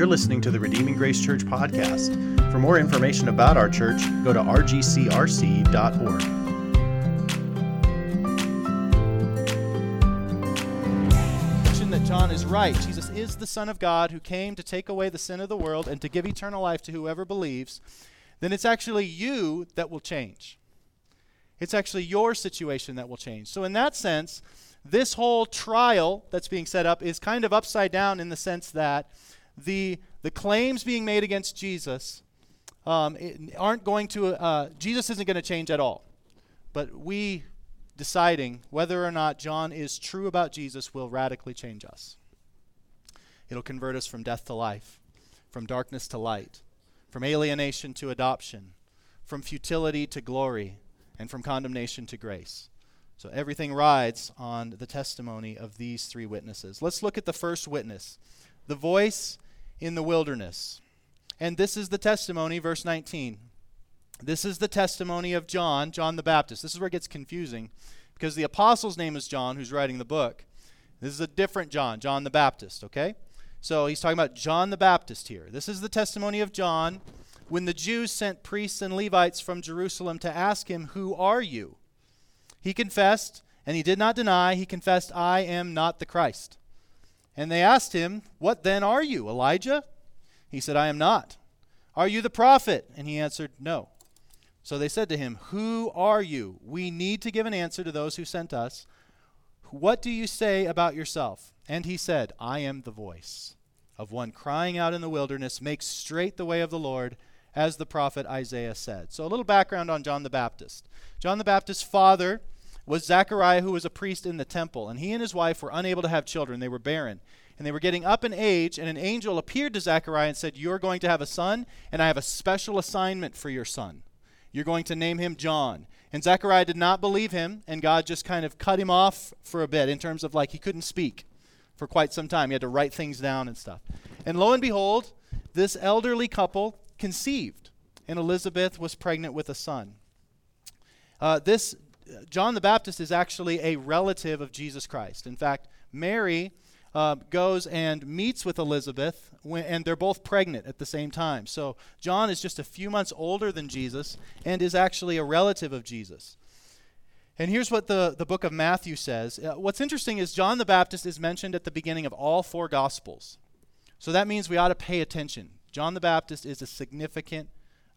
You're listening to the Redeeming Grace Church podcast. For more information about our church, go to rgcrc.org. that John is right. Jesus is the Son of God who came to take away the sin of the world and to give eternal life to whoever believes, then it's actually you that will change. It's actually your situation that will change. So, in that sense, this whole trial that's being set up is kind of upside down in the sense that the, the claims being made against Jesus um, aren't going to, uh, Jesus isn't going to change at all. But we deciding whether or not John is true about Jesus will radically change us. It'll convert us from death to life, from darkness to light, from alienation to adoption, from futility to glory, and from condemnation to grace. So everything rides on the testimony of these three witnesses. Let's look at the first witness the voice in the wilderness. And this is the testimony, verse 19. This is the testimony of John, John the Baptist. This is where it gets confusing because the apostle's name is John, who's writing the book. This is a different John, John the Baptist, okay? So he's talking about John the Baptist here. This is the testimony of John when the Jews sent priests and Levites from Jerusalem to ask him, Who are you? He confessed, and he did not deny. He confessed, I am not the Christ. And they asked him, What then are you, Elijah? He said, I am not. Are you the prophet? And he answered, No. So they said to him, Who are you? We need to give an answer to those who sent us. What do you say about yourself? And he said, I am the voice of one crying out in the wilderness, Make straight the way of the Lord, as the prophet Isaiah said. So a little background on John the Baptist. John the Baptist's father was Zechariah, who was a priest in the temple, and he and his wife were unable to have children. They were barren. And they were getting up in age, and an angel appeared to Zechariah and said, You're going to have a son, and I have a special assignment for your son. You're going to name him John. And Zechariah did not believe him, and God just kind of cut him off for a bit in terms of like he couldn't speak for quite some time. He had to write things down and stuff. And lo and behold, this elderly couple conceived, and Elizabeth was pregnant with a son. Uh, this John the Baptist is actually a relative of Jesus Christ. In fact, Mary uh, goes and meets with Elizabeth, when, and they're both pregnant at the same time. So John is just a few months older than Jesus and is actually a relative of Jesus. And here's what the, the book of Matthew says. Uh, what's interesting is John the Baptist is mentioned at the beginning of all four Gospels. So that means we ought to pay attention. John the Baptist is a significant,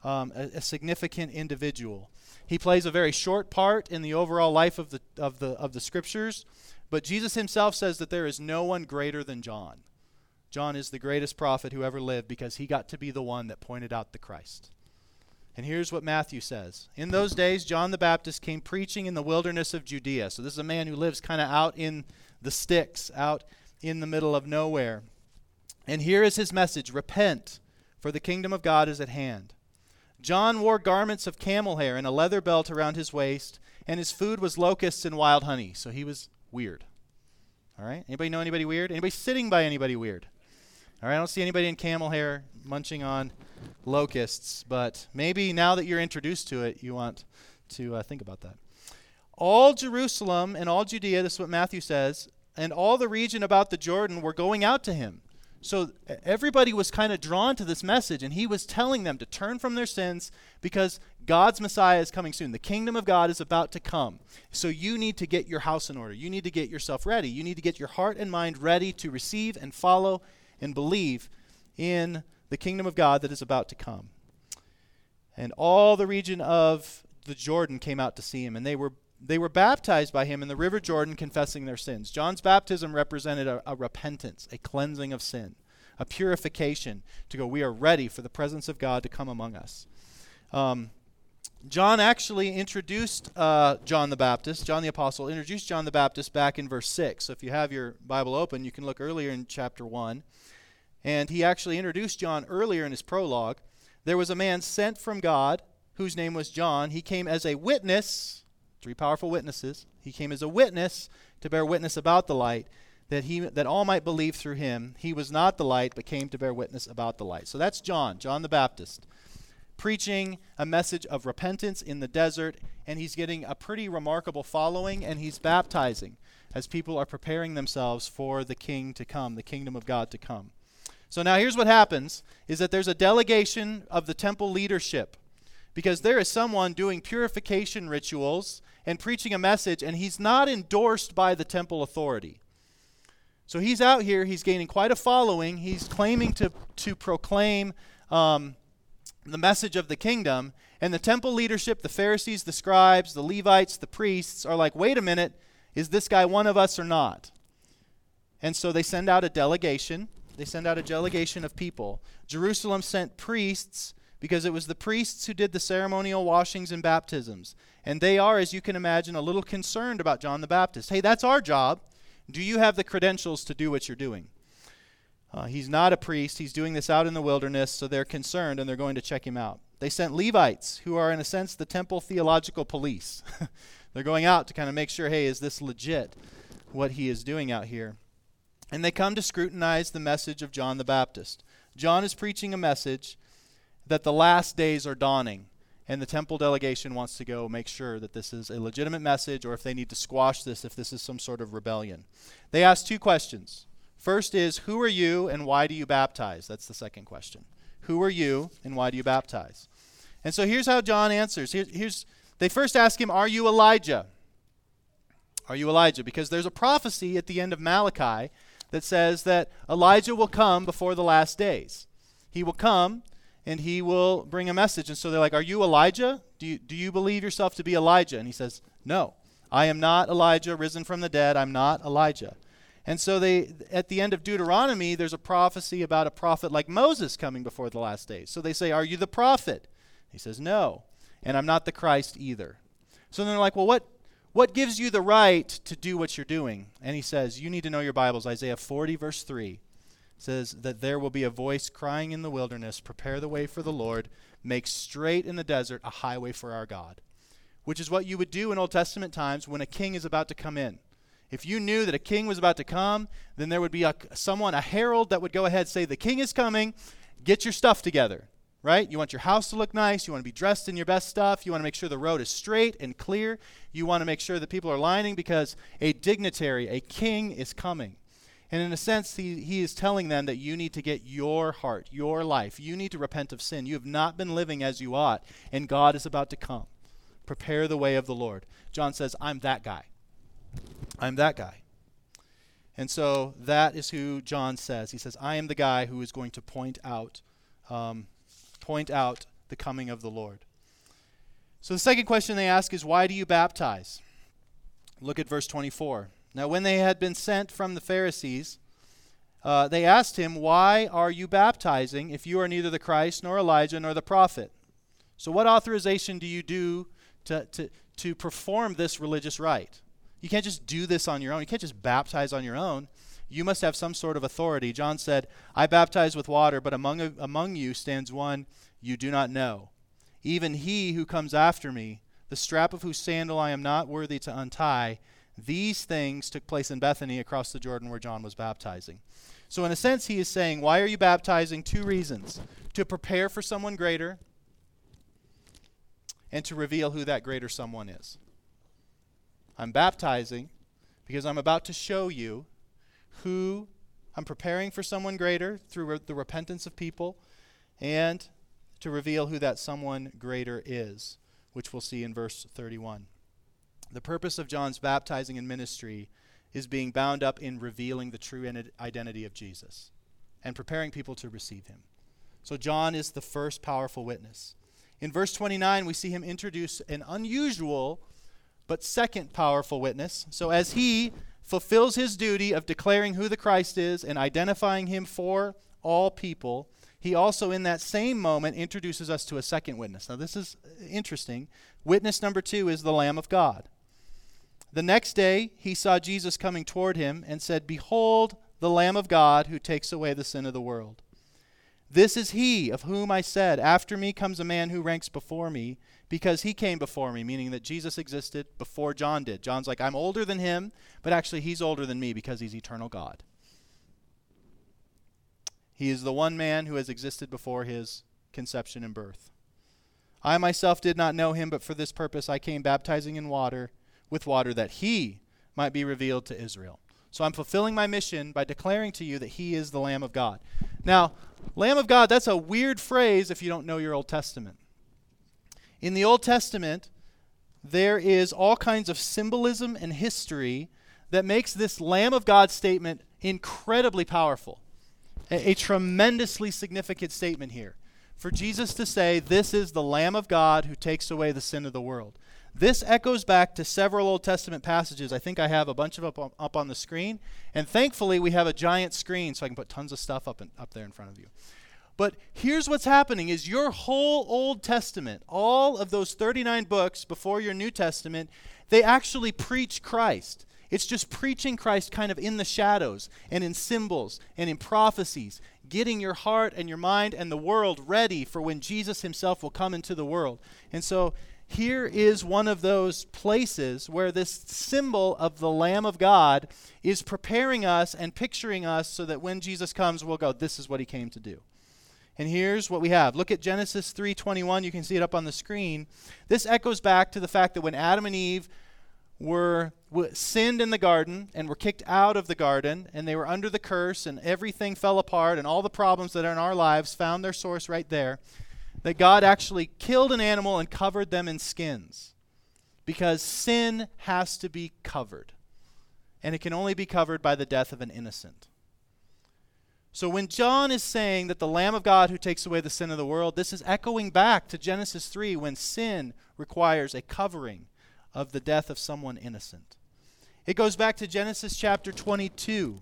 um, a, a significant individual. He plays a very short part in the overall life of the, of, the, of the scriptures, but Jesus himself says that there is no one greater than John. John is the greatest prophet who ever lived because he got to be the one that pointed out the Christ. And here's what Matthew says In those days, John the Baptist came preaching in the wilderness of Judea. So this is a man who lives kind of out in the sticks, out in the middle of nowhere. And here is his message Repent, for the kingdom of God is at hand. John wore garments of camel hair and a leather belt around his waist, and his food was locusts and wild honey. So he was weird. All right? Anybody know anybody weird? Anybody sitting by anybody weird? All right, I don't see anybody in camel hair munching on locusts, but maybe now that you're introduced to it, you want to uh, think about that. All Jerusalem and all Judea, this is what Matthew says, and all the region about the Jordan were going out to him. So everybody was kind of drawn to this message, and he was telling them to turn from their sins because God's Messiah is coming soon. The kingdom of God is about to come. So you need to get your house in order. You need to get yourself ready. You need to get your heart and mind ready to receive and follow and believe in the kingdom of God that is about to come. And all the region of the Jordan came out to see him, and they were they were baptized by him in the river Jordan, confessing their sins. John's baptism represented a, a, repentance, a cleansing of sin, a purification to go, we are ready for the presence of God to come among us. Um, John actually introduced uh, John the Baptist, John the Apostle, introduced John the Baptist back in verse 6. So if you have your Bible open, you can look earlier in chapter 1. And he actually introduced John earlier in his prologue. There was a man sent from God whose name was John. He came as a witness three powerful witnesses. He came as a witness to bear witness about the light, that he that all might believe through him. He was not the light, but came to bear witness about the light. So that's John, John the Baptist, preaching a message of repentance in the desert, and he's getting a pretty remarkable following, and he's baptizing as people are preparing themselves for the king to come, the kingdom of God to come. So now here's what happens is that there's a delegation of the temple leadership because there is someone doing purification rituals and preaching a message and he's not endorsed by the temple authority. So he's out here, he's gaining quite a following, he's claiming to, to proclaim um, the message of the kingdom, and the temple leadership, the Pharisees, the scribes, the Levites, the priests are like, wait a minute, is this guy one of us or not? And so they send out a delegation. They send out a delegation of people. Jerusalem sent priests because it was the priests who did the ceremonial washings and baptisms. And they are, as you can imagine, a little concerned about John the Baptist. Hey, that's our job. Do you have the credentials to do what you're doing? Uh, he's not a priest. He's doing this out in the wilderness, so they're concerned and they're going to check him out. They sent Levites, who are, in a sense, the temple theological police. they're going out to kind of make sure hey, is this legit what he is doing out here? And they come to scrutinize the message of John the Baptist. John is preaching a message that the last days are dawning, and the temple delegation wants to go make sure that this is a legitimate message or if they need to squash this if this is some sort of rebellion. They ask two questions. First is, Who are you and why do you baptize? That's the second question. Who are you and why do you baptize? And so here's how John answers. Here, here's they first ask him, Are you Elijah? Are you Elijah? Because there's a prophecy at the end of Malachi that says that Elijah will come before the last days. He will come and he will bring a message. And so they're like, Are you Elijah? Do you, do you believe yourself to be Elijah? And he says, No, I am not Elijah, risen from the dead. I'm not Elijah. And so they at the end of Deuteronomy, there's a prophecy about a prophet like Moses coming before the last days. So they say, Are you the prophet? He says, No. And I'm not the Christ either. So then they're like, Well, what what gives you the right to do what you're doing? And he says, You need to know your Bibles. Isaiah 40, verse 3 says that there will be a voice crying in the wilderness, Prepare the way for the Lord, make straight in the desert a highway for our God. Which is what you would do in Old Testament times when a king is about to come in. If you knew that a king was about to come, then there would be a, someone, a herald, that would go ahead and say, The king is coming, get your stuff together right? You want your house to look nice. You want to be dressed in your best stuff. You want to make sure the road is straight and clear. You want to make sure that people are lining because a dignitary, a king, is coming. And in a sense, he, he is telling them that you need to get your heart, your life. You need to repent of sin. You have not been living as you ought, and God is about to come. Prepare the way of the Lord. John says, I'm that guy. I'm that guy. And so that is who John says. He says, I am the guy who is going to point out, um, point out the coming of the Lord. So the second question they ask is, why do you baptize? Look at verse 24. Now, when they had been sent from the Pharisees, uh, they asked him, Why are you baptizing if you are neither the Christ, nor Elijah, nor the prophet? So, what authorization do you do to, to, to perform this religious rite? You can't just do this on your own. You can't just baptize on your own. You must have some sort of authority. John said, I baptize with water, but among, among you stands one you do not know. Even he who comes after me, the strap of whose sandal I am not worthy to untie. These things took place in Bethany across the Jordan where John was baptizing. So, in a sense, he is saying, Why are you baptizing? Two reasons to prepare for someone greater and to reveal who that greater someone is. I'm baptizing because I'm about to show you who I'm preparing for someone greater through re- the repentance of people and to reveal who that someone greater is, which we'll see in verse 31. The purpose of John's baptizing and ministry is being bound up in revealing the true identity of Jesus and preparing people to receive him. So, John is the first powerful witness. In verse 29, we see him introduce an unusual but second powerful witness. So as he fulfills his duty of declaring who the Christ is and identifying him for all people, he also, in that same moment, introduces us to a second witness. Now, this is interesting. Witness number two is the Lamb of God. The next day, he saw Jesus coming toward him and said, Behold, the Lamb of God who takes away the sin of the world. This is he of whom I said, After me comes a man who ranks before me because he came before me, meaning that Jesus existed before John did. John's like, I'm older than him, but actually he's older than me because he's eternal God. He is the one man who has existed before his conception and birth. I myself did not know him, but for this purpose I came baptizing in water, with water, that he might be revealed to Israel. So I'm fulfilling my mission by declaring to you that he is the Lamb of God. Now, Lamb of God, that's a weird phrase if you don't know your Old Testament. In the Old Testament, there is all kinds of symbolism and history that makes this Lamb of God statement incredibly powerful. A, a, tremendously significant statement here. For Jesus to say, This is the Lamb of God who takes away the sin of the world. This echoes back to several Old Testament passages. I think I have a bunch of up on, up on the screen. And thankfully, we have a giant screen so I can put tons of stuff up, in, up there in front of you. But here's what's happening is your whole Old Testament, all of those 39 books before your New Testament, they actually preach Christ. It's just preaching Christ kind of in the shadows and in symbols and in prophecies, getting your heart and your mind and the world ready for when Jesus himself will come into the world. And so here is one of those places where this symbol of the Lamb of God is preparing us and picturing us so that when Jesus comes, we'll go, this is what he came to do. And here's what we have. Look at Genesis 3:21. You can see it up on the screen. This echoes back to the fact that when Adam and Eve were w- sinned in the garden and were kicked out of the garden and they were under the curse and everything fell apart and all the problems that are in our lives found their source right there that God actually killed an animal and covered them in skins because sin has to be covered. And it can only be covered by the death of an innocent. So when John is saying that the Lamb of God who takes away the sin of the world, this is echoing back to Genesis 3 when sin requires a covering of the death of someone innocent. It goes back to Genesis chapter 22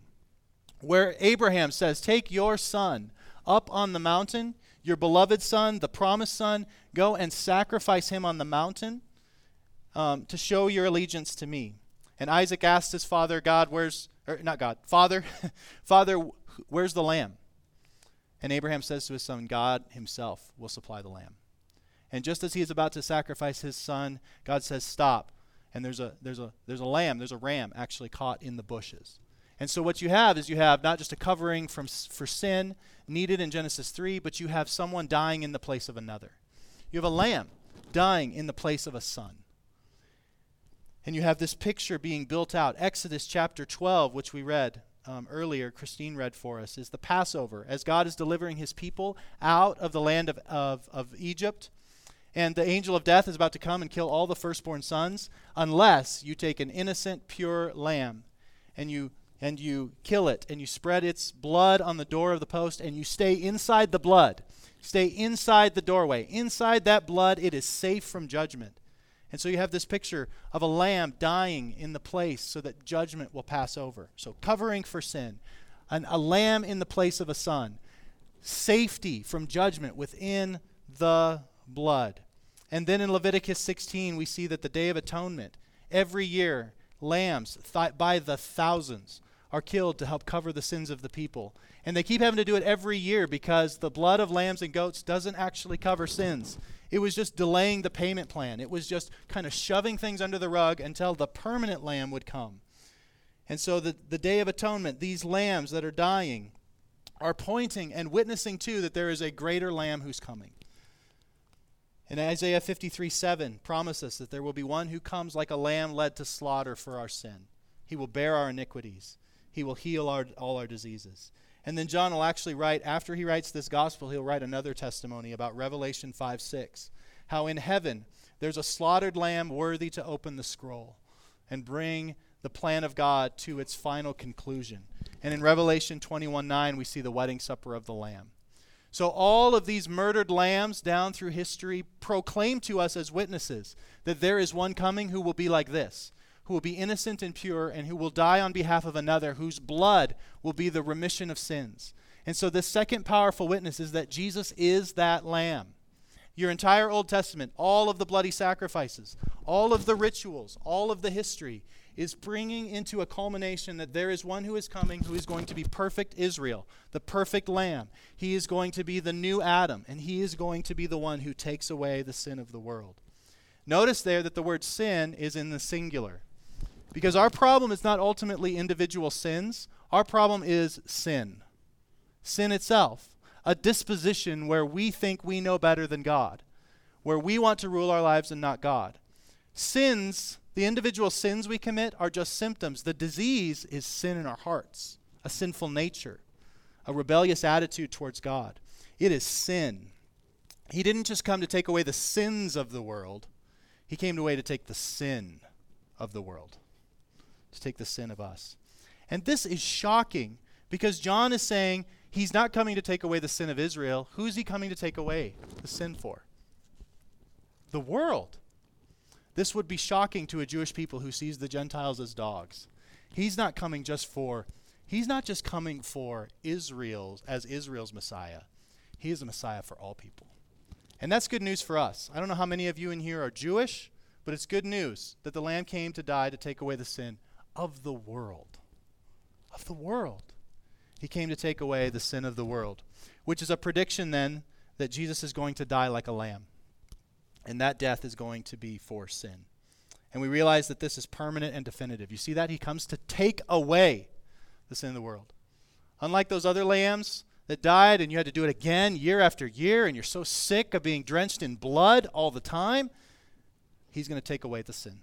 where Abraham says, Take your son up on the mountain your beloved son, the promised son, go and sacrifice him on the mountain um, to show your allegiance to me. And Isaac asked his father, God, where's, or not God, Father, Father, where's the lamb? And Abraham says to his son, God himself will supply the lamb. And just as he is about to sacrifice his son, God says, Stop. And there's a, there's a, there's a lamb, there's a ram actually caught in the bushes. And so what you have is you have not just a covering from, for sin needed in Genesis 3, but you have someone dying in the place of another. You have a lamb dying in the place of a son. And you have this picture being built out. Exodus chapter 12, which we read um, earlier, Christine read for us, is the Passover, as God is delivering his people out of the land of, of, of Egypt. And the angel of death is about to come and kill all the firstborn sons, unless you take an innocent, pure lamb and you and you kill it and you spread its blood on the door of the post and you stay inside the blood. Stay inside the doorway. Inside that blood, it is safe from judgment. And so you have this picture of a lamb dying in the place so that judgment will pass over. So covering for sin, An, a lamb in the place of a son, safety from judgment within the blood. And then in Leviticus 16, we see that the Day of Atonement, every year, lambs th- by the thousands are killed to help cover the sins of the people. And they keep having to do it every year because the blood of lambs and goats doesn't actually cover sins. It was just delaying the payment plan. It was just kind of shoving things under the rug until the permanent lamb would come. And so the, the Day of Atonement, these lambs that are dying, are pointing and witnessing too that there is a greater lamb who's coming. And Isaiah 53 7 promises that there will be one who comes like a lamb led to slaughter for our sin. He will bear our iniquities. He will heal our, all our diseases. And then John will actually write, after he writes this gospel, he'll write another testimony about Revelation 5 6. How in heaven there's a slaughtered lamb worthy to open the scroll and bring the plan of God to its final conclusion. And in Revelation 21 9, we see the wedding supper of the Lamb. So all of these murdered lambs down through history proclaim to us as witnesses that there is one coming who will be like this who will be innocent and pure, and who will die on behalf of another, whose blood will be the remission of sins. And so, the second powerful witness is that Jesus is that lamb. Your entire Old Testament, all of the bloody sacrifices, all of the rituals, all of the history is bringing into a culmination that there is one who is coming who is going to be perfect Israel, the perfect lamb. He is going to be the new Adam, and he is going to be the one who takes away the sin of the world. Notice there that the word sin is in the singular. Because our problem is not ultimately individual sins, our problem is sin. Sin itself, a disposition where we think we know better than God, where we want to rule our lives and not God. Sins The individual sins we commit are just symptoms. The disease is sin in our hearts, a sinful nature, a rebellious attitude towards God. It is sin. He didn't just come to take away the sins of the world, He came away to take the sin of the world, to take the sin of us. And this is shocking because John is saying he's not coming to take away the sin of Israel. Who's he coming to take away the sin for? The world. This would be shocking to a Jewish people who sees the Gentiles as dogs. He's not coming just for he's not just coming for Israel as Israel's Messiah. He is a Messiah for all people. And that's good news for us. I don't know how many of you in here are Jewish, but it's good news that the lamb came to die to take away the sin of the world. Of the world. He came to take away the sin of the world, which is a prediction then that Jesus is going to die like a lamb. And that death is going to be for sin. And we realize that this is permanent and definitive. You see that? He comes to take away the sin of the world. Unlike those other lambs that died and you had to do it again year after year and you're so sick of being drenched in blood all the time, he's going to take away the sin.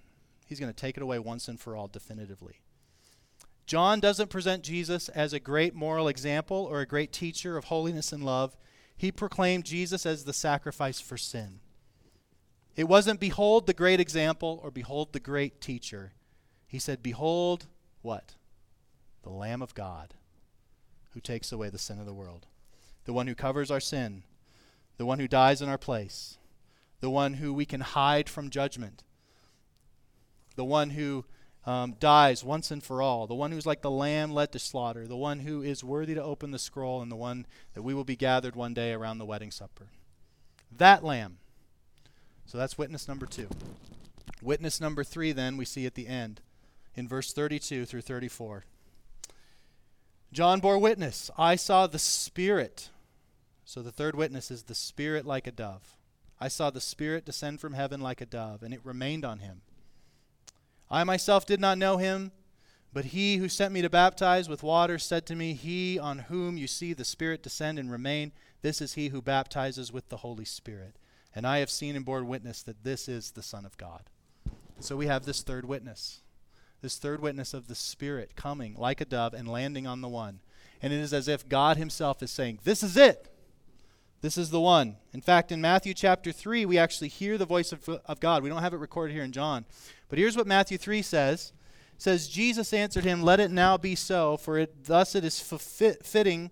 He's going to take it away once and for all definitively. John doesn't present Jesus as a great moral example or a great teacher of holiness and love. He proclaimed Jesus as the sacrifice for sin. It wasn't behold the great example or behold the great teacher. He said, Behold what? The Lamb of God who takes away the sin of the world, the one who covers our sin, the one who dies in our place, the one who we can hide from judgment, the one who um, dies once and for all, the one who's like the lamb led to slaughter, the one who is worthy to open the scroll, and the one that we will be gathered one day around the wedding supper. That lamb. So that's witness number two. Witness number three, then, we see at the end in verse 32 through 34. John bore witness. I saw the Spirit. So the third witness is the Spirit like a dove. I saw the Spirit descend from heaven like a dove, and it remained on him. I myself did not know him, but he who sent me to baptize with water said to me, He on whom you see the Spirit descend and remain, this is he who baptizes with the Holy Spirit. And I have seen and borne witness that this is the Son of God. So we have this third witness, this third witness of the Spirit coming like a dove and landing on the one. And it is as if God Himself is saying, This is it. This is the one. In fact, in Matthew chapter 3, we actually hear the voice of, of God. We don't have it recorded here in John. But here's what Matthew 3 says. It says, Jesus answered him, Let it now be so, for it, thus it is fitting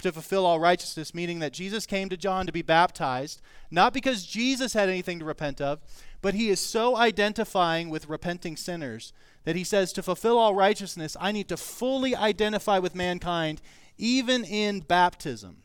to fulfill all righteousness, meaning that Jesus came to John to be baptized, not because Jesus had anything to repent of, but he is so identifying with repenting sinners that he says, To fulfill all righteousness, I need to fully identify with mankind, even in baptism.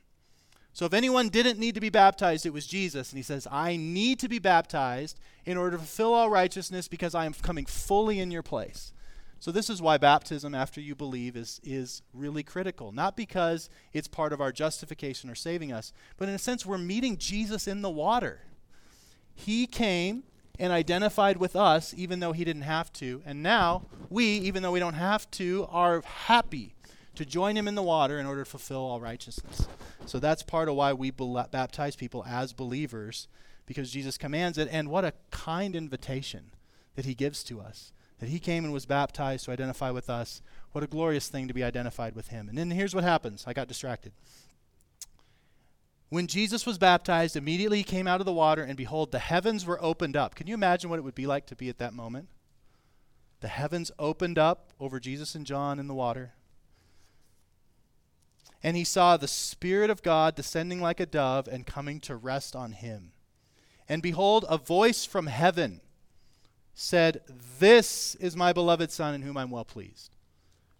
So if anyone didn't need to be baptized, it was Jesus. And he says, I need to be baptized in order to fulfill all righteousness because I am coming fully in your place. So this is why baptism after you believe is, is really critical. Not because it's part of our justification or saving us, but in a sense we're meeting Jesus in the water. He came and identified with us even though he didn't have to. And now we, even though we don't have to, are happy to join him in the water in order to fulfill all righteousness. So that's part of why we baptize people as believers, because Jesus commands it. And what a kind invitation that he gives to us. That he came and was baptized to identify with us. What a glorious thing to be identified with him. And then here's what happens. I got distracted. When Jesus was baptized, immediately he came out of the water, and behold, the heavens were opened up. Can you imagine what it would be like to be at that moment? The heavens opened up over Jesus and John in the water and he saw the Spirit of God descending like a dove and coming to rest on him. And behold, a voice from heaven said, This is my beloved Son in whom I'm well pleased.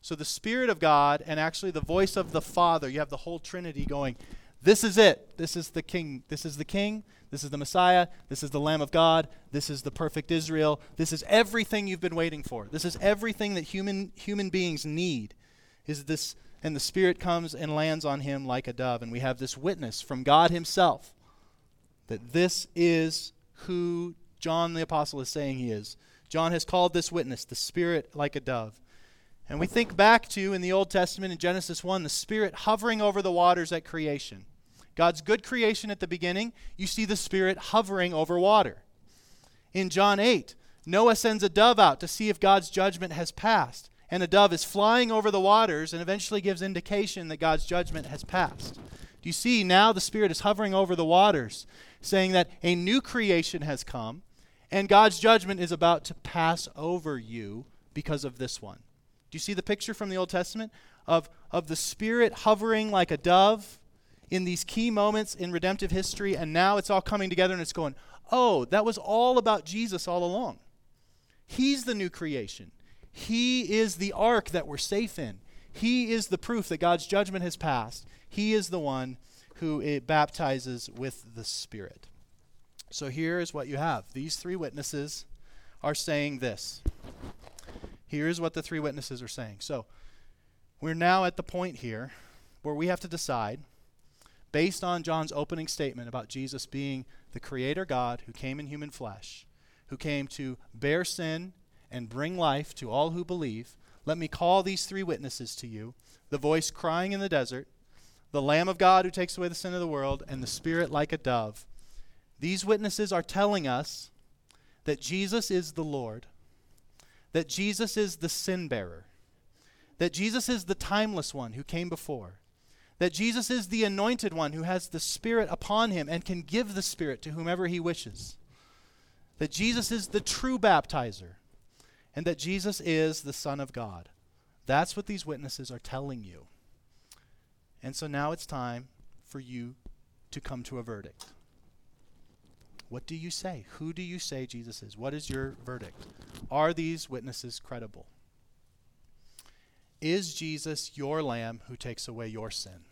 So the Spirit of God and actually the voice of the Father, you have the whole Trinity going, This is it. This is the King. This is the King. This is the Messiah. This is the Lamb of God. This is the perfect Israel. This is everything you've been waiting for. This is everything that human, human beings need. Is this and the Spirit comes and lands on him like a dove. And we have this witness from God Himself that this is who John the Apostle is saying he is. John has called this witness the Spirit like a dove. And we think back to in the Old Testament in Genesis 1, the Spirit hovering over the waters at creation. God's good creation at the beginning, you see the Spirit hovering over water. In John 8, Noah sends a dove out to see if God's judgment has passed. And a dove is flying over the waters and eventually gives indication that God's judgment has passed. Do you see now the Spirit is hovering over the waters, saying that a new creation has come and God's judgment is about to pass over you because of this one? Do you see the picture from the Old Testament of, of the Spirit hovering like a dove in these key moments in redemptive history, and now it's all coming together and it's going, oh, that was all about Jesus all along. He's the new creation. He is the ark that we're safe in. He is the proof that God's judgment has passed. He is the one who it baptizes with the Spirit. So here is what you have. These three witnesses are saying this. Here's what the three witnesses are saying. So we're now at the point here where we have to decide based on John's opening statement about Jesus being the Creator God who came in human flesh, who came to bear sin and bring life to all who believe, let me call these three witnesses to you the voice crying in the desert, the Lamb of God who takes away the sin of the world, and the Spirit like a dove. These witnesses are telling us that Jesus is the Lord, that Jesus is the sin bearer, that Jesus is the timeless one who came before, that Jesus is the anointed one who has the Spirit upon him and can give the Spirit to whomever he wishes. That Jesus is the true baptizer, and that Jesus is the Son of God. That's what these witnesses are telling you. And so now it's time for you to come to a verdict. What do you say? Who do you say Jesus is? What is your verdict? Are these witnesses credible? Is Jesus your lamb who takes away your sin?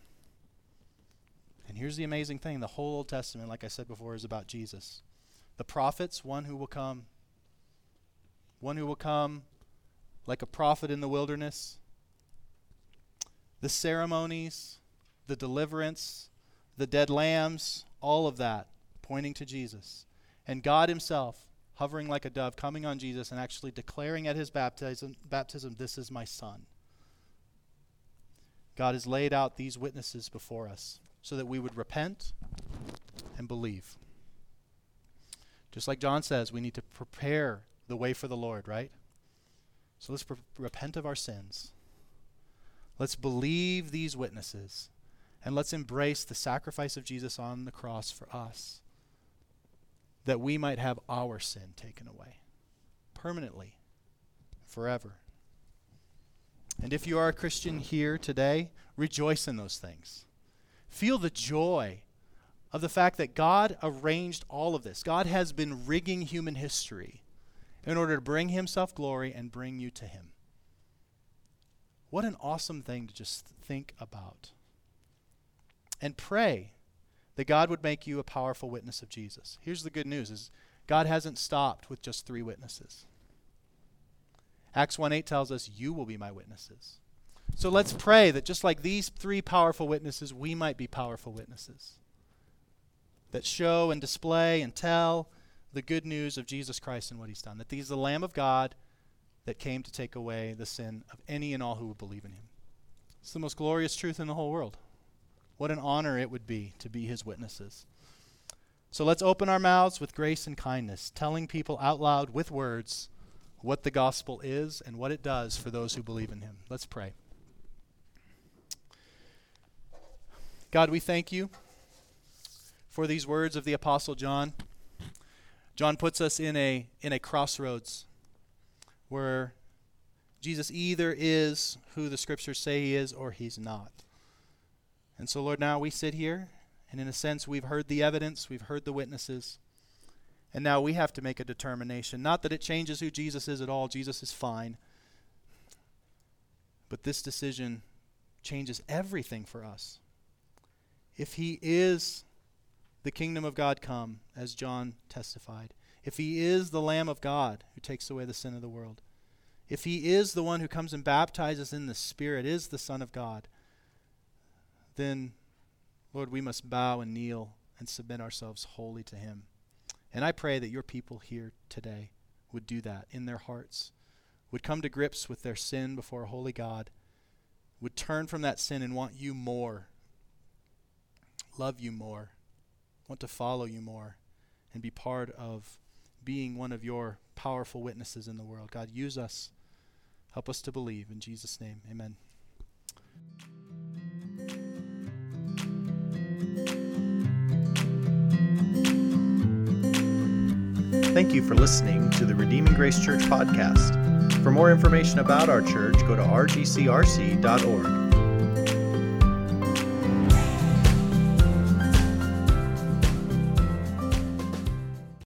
And here's the amazing thing the whole Old Testament, like I said before, is about Jesus. The prophets, one who will come, one who will come like a prophet in the wilderness. The ceremonies, the deliverance, the dead lambs, all of that pointing to Jesus. And God Himself hovering like a dove, coming on Jesus and actually declaring at His baptism, baptism This is my Son. God has laid out these witnesses before us so that we would repent and believe. Just like John says, we need to prepare the way for the Lord, right? So let's repent of our sins. Let's believe these witnesses. And let's embrace the sacrifice of Jesus on the cross for us, that we might have our sin taken away permanently, forever. And if you are a Christian here today, rejoice in those things. Feel the joy of the fact that God arranged all of this. God has been rigging human history in order to bring himself glory and bring you to him. What an awesome thing to just think about. And pray that God would make you a powerful witness of Jesus. Here's the good news is God hasn't stopped with just 3 witnesses. Acts 1 8 tells us, You will be my witnesses. So let's pray that just like these three powerful witnesses, we might be powerful witnesses that show and display and tell the good news of Jesus Christ and what he's done. That he's the Lamb of God that came to take away the sin of any and all who would believe in him. It's the most glorious truth in the whole world. What an honor it would be to be his witnesses. So let's open our mouths with grace and kindness, telling people out loud with words what the gospel is and what it does for those who believe in him. Let's pray. God, we thank you for these words of the apostle John. John puts us in a in a crossroads where Jesus either is who the scriptures say he is or he's not. And so Lord, now we sit here and in a sense we've heard the evidence, we've heard the witnesses. And now we have to make a determination. Not that it changes who Jesus is at all, Jesus is fine. But this decision changes everything for us. If he is the kingdom of God come, as John testified, if he is the Lamb of God who takes away the sin of the world, if he is the one who comes and baptizes in the Spirit, is the Son of God, then, Lord, we must bow and kneel and submit ourselves wholly to him. And I pray that your people here today would do that in their hearts, would come to grips with their sin before a holy God, would turn from that sin and want you more, love you more, want to follow you more, and be part of being one of your powerful witnesses in the world. God, use us. Help us to believe. In Jesus' name, amen. Thank you for listening to the Redeeming Grace Church podcast. For more information about our church, go to rgcrc.org.